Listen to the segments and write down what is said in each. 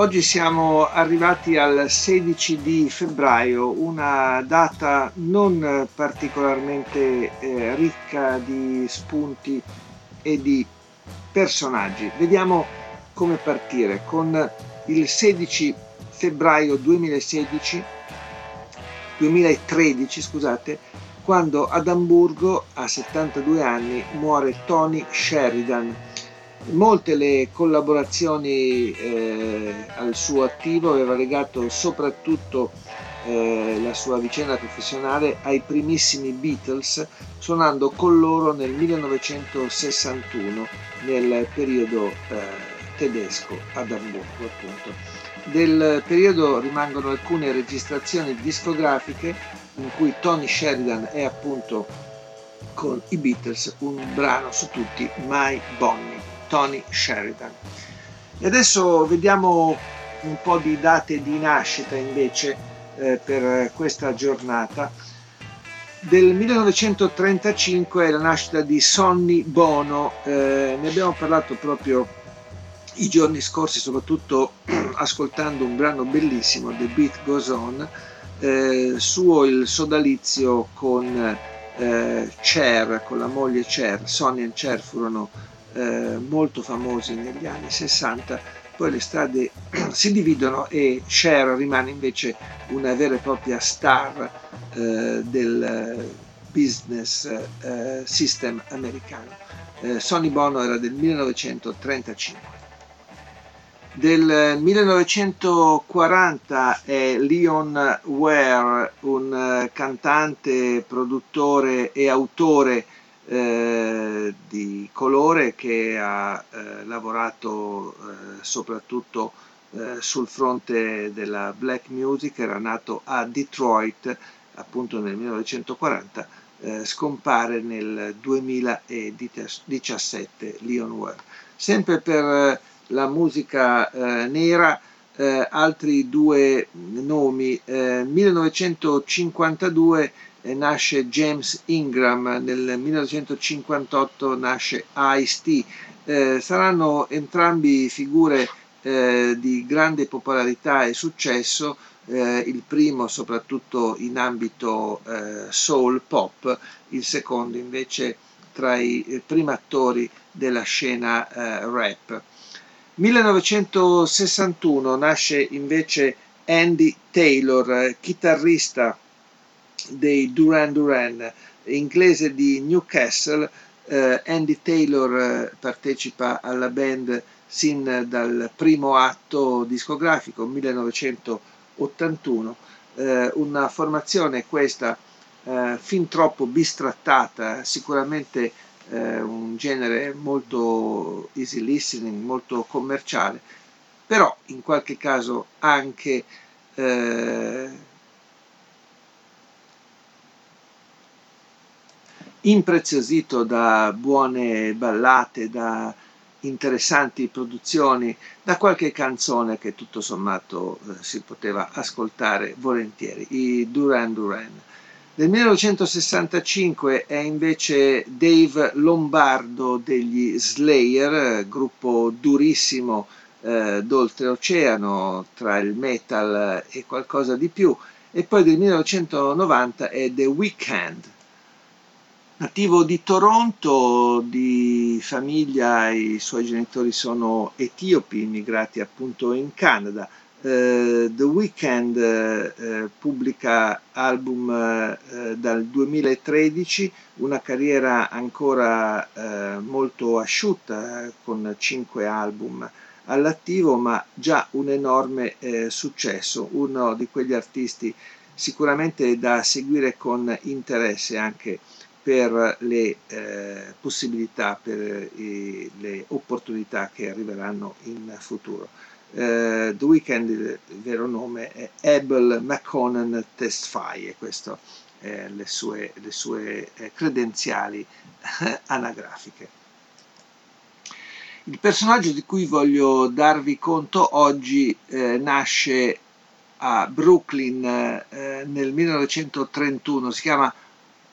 Oggi siamo arrivati al 16 di febbraio, una data non particolarmente eh, ricca di spunti e di personaggi. Vediamo come partire con il 16 febbraio 2016, 2013, scusate, quando ad Amburgo a 72 anni muore Tony Sheridan molte le collaborazioni eh, al suo attivo, aveva legato soprattutto eh, la sua vicenda professionale ai primissimi Beatles, suonando con loro nel 1961 nel periodo eh, tedesco ad Amburgo appunto. Del periodo rimangono alcune registrazioni discografiche in cui Tony Sheridan è appunto con i Beatles un brano su tutti, My Bonnie. Tony Sheridan. E adesso vediamo un po' di date di nascita invece eh, per questa giornata. Del 1935 è la nascita di Sonny Bono, eh, ne abbiamo parlato proprio i giorni scorsi, soprattutto ascoltando un brano bellissimo, The Beat Goes On, eh, suo il sodalizio con eh, Cher, con la moglie Cher, Sonny e Cher furono eh, molto famosi negli anni 60, poi le strade si dividono e Cher rimane invece una vera e propria star eh, del business eh, system americano. Eh, Sonny Bono era del 1935. Del 1940 è Leon Ware, un eh, cantante, produttore e autore eh, di colore che ha eh, lavorato eh, soprattutto eh, sul fronte della black music, era nato a Detroit appunto nel 1940, eh, scompare nel 2017 Leon Ware. Sempre per la musica nera eh, altri due nomi. Eh, 1952 eh, nasce James Ingram, nel 1958 nasce Ice-T. Eh, saranno entrambi figure eh, di grande popolarità e successo, eh, il primo soprattutto in ambito eh, soul pop, il secondo invece tra i eh, primi attori della scena rap. 1961 nasce invece Andy Taylor, chitarrista dei Duran Duran, inglese di Newcastle. Eh, Andy Taylor eh, partecipa alla band sin dal primo atto discografico 1981, eh, una formazione questa eh, fin troppo bistrattata, sicuramente eh, un genere molto easy listening, molto commerciale, però in qualche caso anche impreziosito da buone ballate, da interessanti produzioni, da qualche canzone che tutto sommato eh, si poteva ascoltare volentieri, i Duran Duran. Nel 1965 è invece Dave Lombardo degli Slayer, gruppo durissimo eh, d'oltreoceano tra il metal e qualcosa di più, e poi del 1990 è The Weeknd Nativo di Toronto, di famiglia, i suoi genitori sono etiopi, immigrati appunto in Canada. Uh, The Weeknd uh, pubblica album uh, dal 2013, una carriera ancora molto asciutta con cinque album all'attivo, ma già un enorme successo, uno di quegli artisti sicuramente da seguire con interesse anche per le eh, possibilità, per i, le opportunità che arriveranno in futuro. Uh, The Weeknd, il vero nome è Abel McConan e queste eh, le sue, le sue eh, credenziali anagrafiche. Il personaggio di cui voglio darvi conto oggi eh, nasce a Brooklyn eh, nel 1931, si, chiama,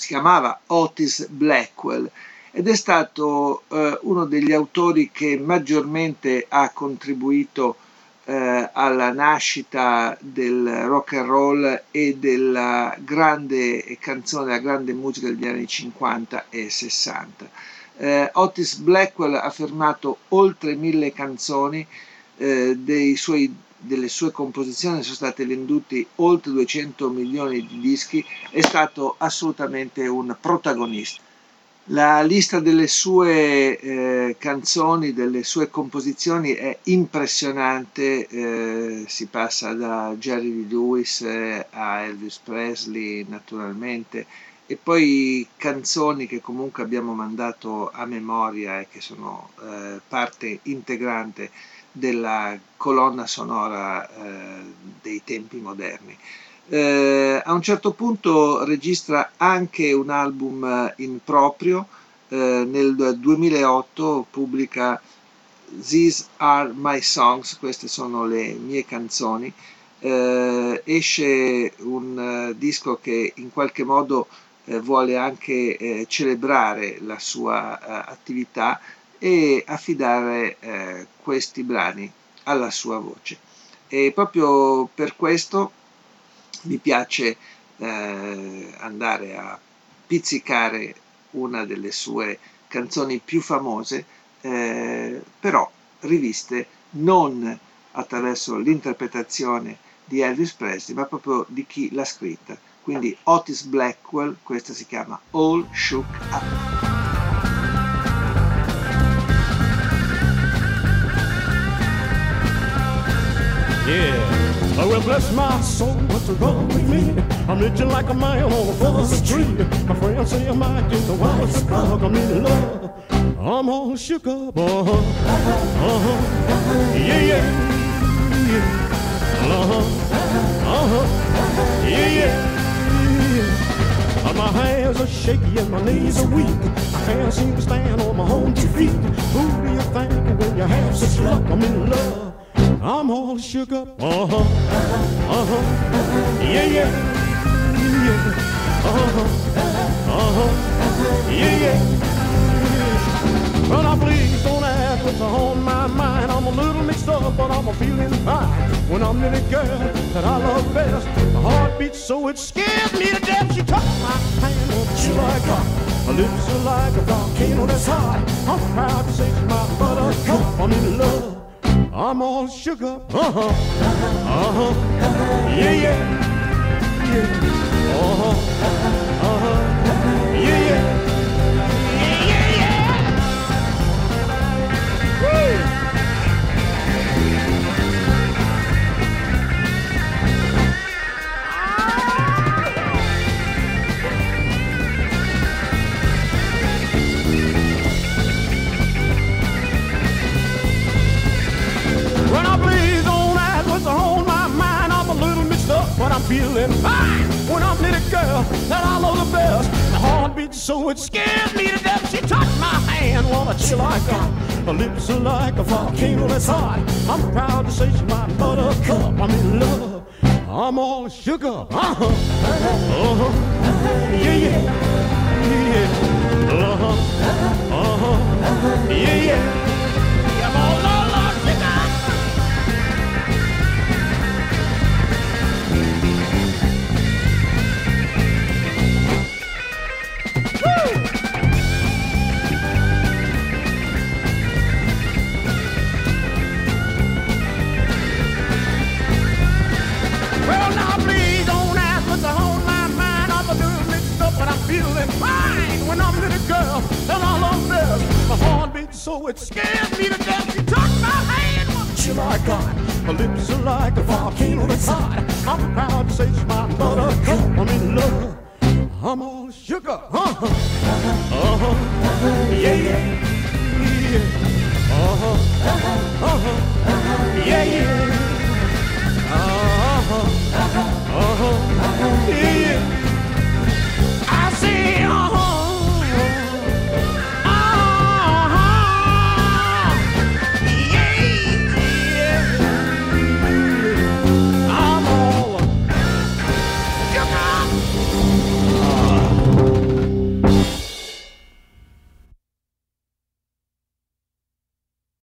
si, chiamava Otis Blackwell ed è stato eh, uno degli autori che maggiormente ha contribuito eh, alla nascita del rock and roll e della grande canzone, della grande musica degli anni 50 e 60. Eh, Otis Blackwell ha firmato oltre mille canzoni, eh, suoi, delle sue composizioni sono state venduti oltre 200 milioni di dischi, è stato assolutamente un protagonista. La lista delle sue eh, canzoni, delle sue composizioni è impressionante, eh, si passa da Jerry Lewis eh, a Elvis Presley naturalmente e poi canzoni che comunque abbiamo mandato a memoria e che sono eh, parte integrante della colonna sonora eh, dei tempi moderni. Eh, a un certo punto registra anche un album in proprio, eh, nel 2008 pubblica These Are My Songs, queste sono le mie canzoni, eh, esce un uh, disco che in qualche modo eh, vuole anche eh, celebrare la sua uh, attività e affidare questi brani alla sua voce. E proprio per questo mi piace eh, andare a pizzicare una delle sue canzoni più famose, eh, però riviste non attraverso l'interpretazione di Elvis Presley, ma proprio di chi l'ha scritta. Quindi Otis Blackwell, questa si chiama All Shook Up. Yeah. Oh, well, bless my soul, what's wrong with me? I'm itching like a man on tree. My friends say I'm the wildest. I'm in love. I'm all shook up. Uh-huh. Uh-huh. Yeah, yeah. yeah. Shaky and my knees are weak. I can't seem to stand on my own two feet. Who do you think when you have such luck? I'm in love. I'm all shook up. Uh huh. Uh huh. Yeah, yeah. Yeah. Uh huh. Uh huh. Yeah, yeah. Well, now please don't ask what's on my mind. I'm a little mixed up, but I'm a feeling fine. When I'm near the girl that I love best, my heart beats so it scares me to death. She took my hand, oh, she like her. Her lips are like a volcano that's hot. I'm proud to say she's my buttercup. I'm in love. I'm all up. Uh huh. Uh huh. Yeah, yeah. Yeah. Uh huh. When I'm with a girl that I love the best. My heart beats so it scares me to death. She touched my hand, wanna chill I got. Her lips are like a volcano that's hot. I'm proud to say she's my buttercup. I'm in love. I'm all sugar. Uh-huh. Uh-huh. Yeah, yeah. Yeah. Uh-huh. Uh-huh. Yeah, yeah. so it scares me to death. She took my hand, what should I got? Her lips are like a volcano that's hot. I'm proud to say she's my buttercup. I'm in love. I'm all sugar, uh-huh, uh-huh, yeah, yeah, yeah, uh-huh, uh-huh, yeah, yeah, Uh-huh, uh-huh, uh-huh, yeah, yeah.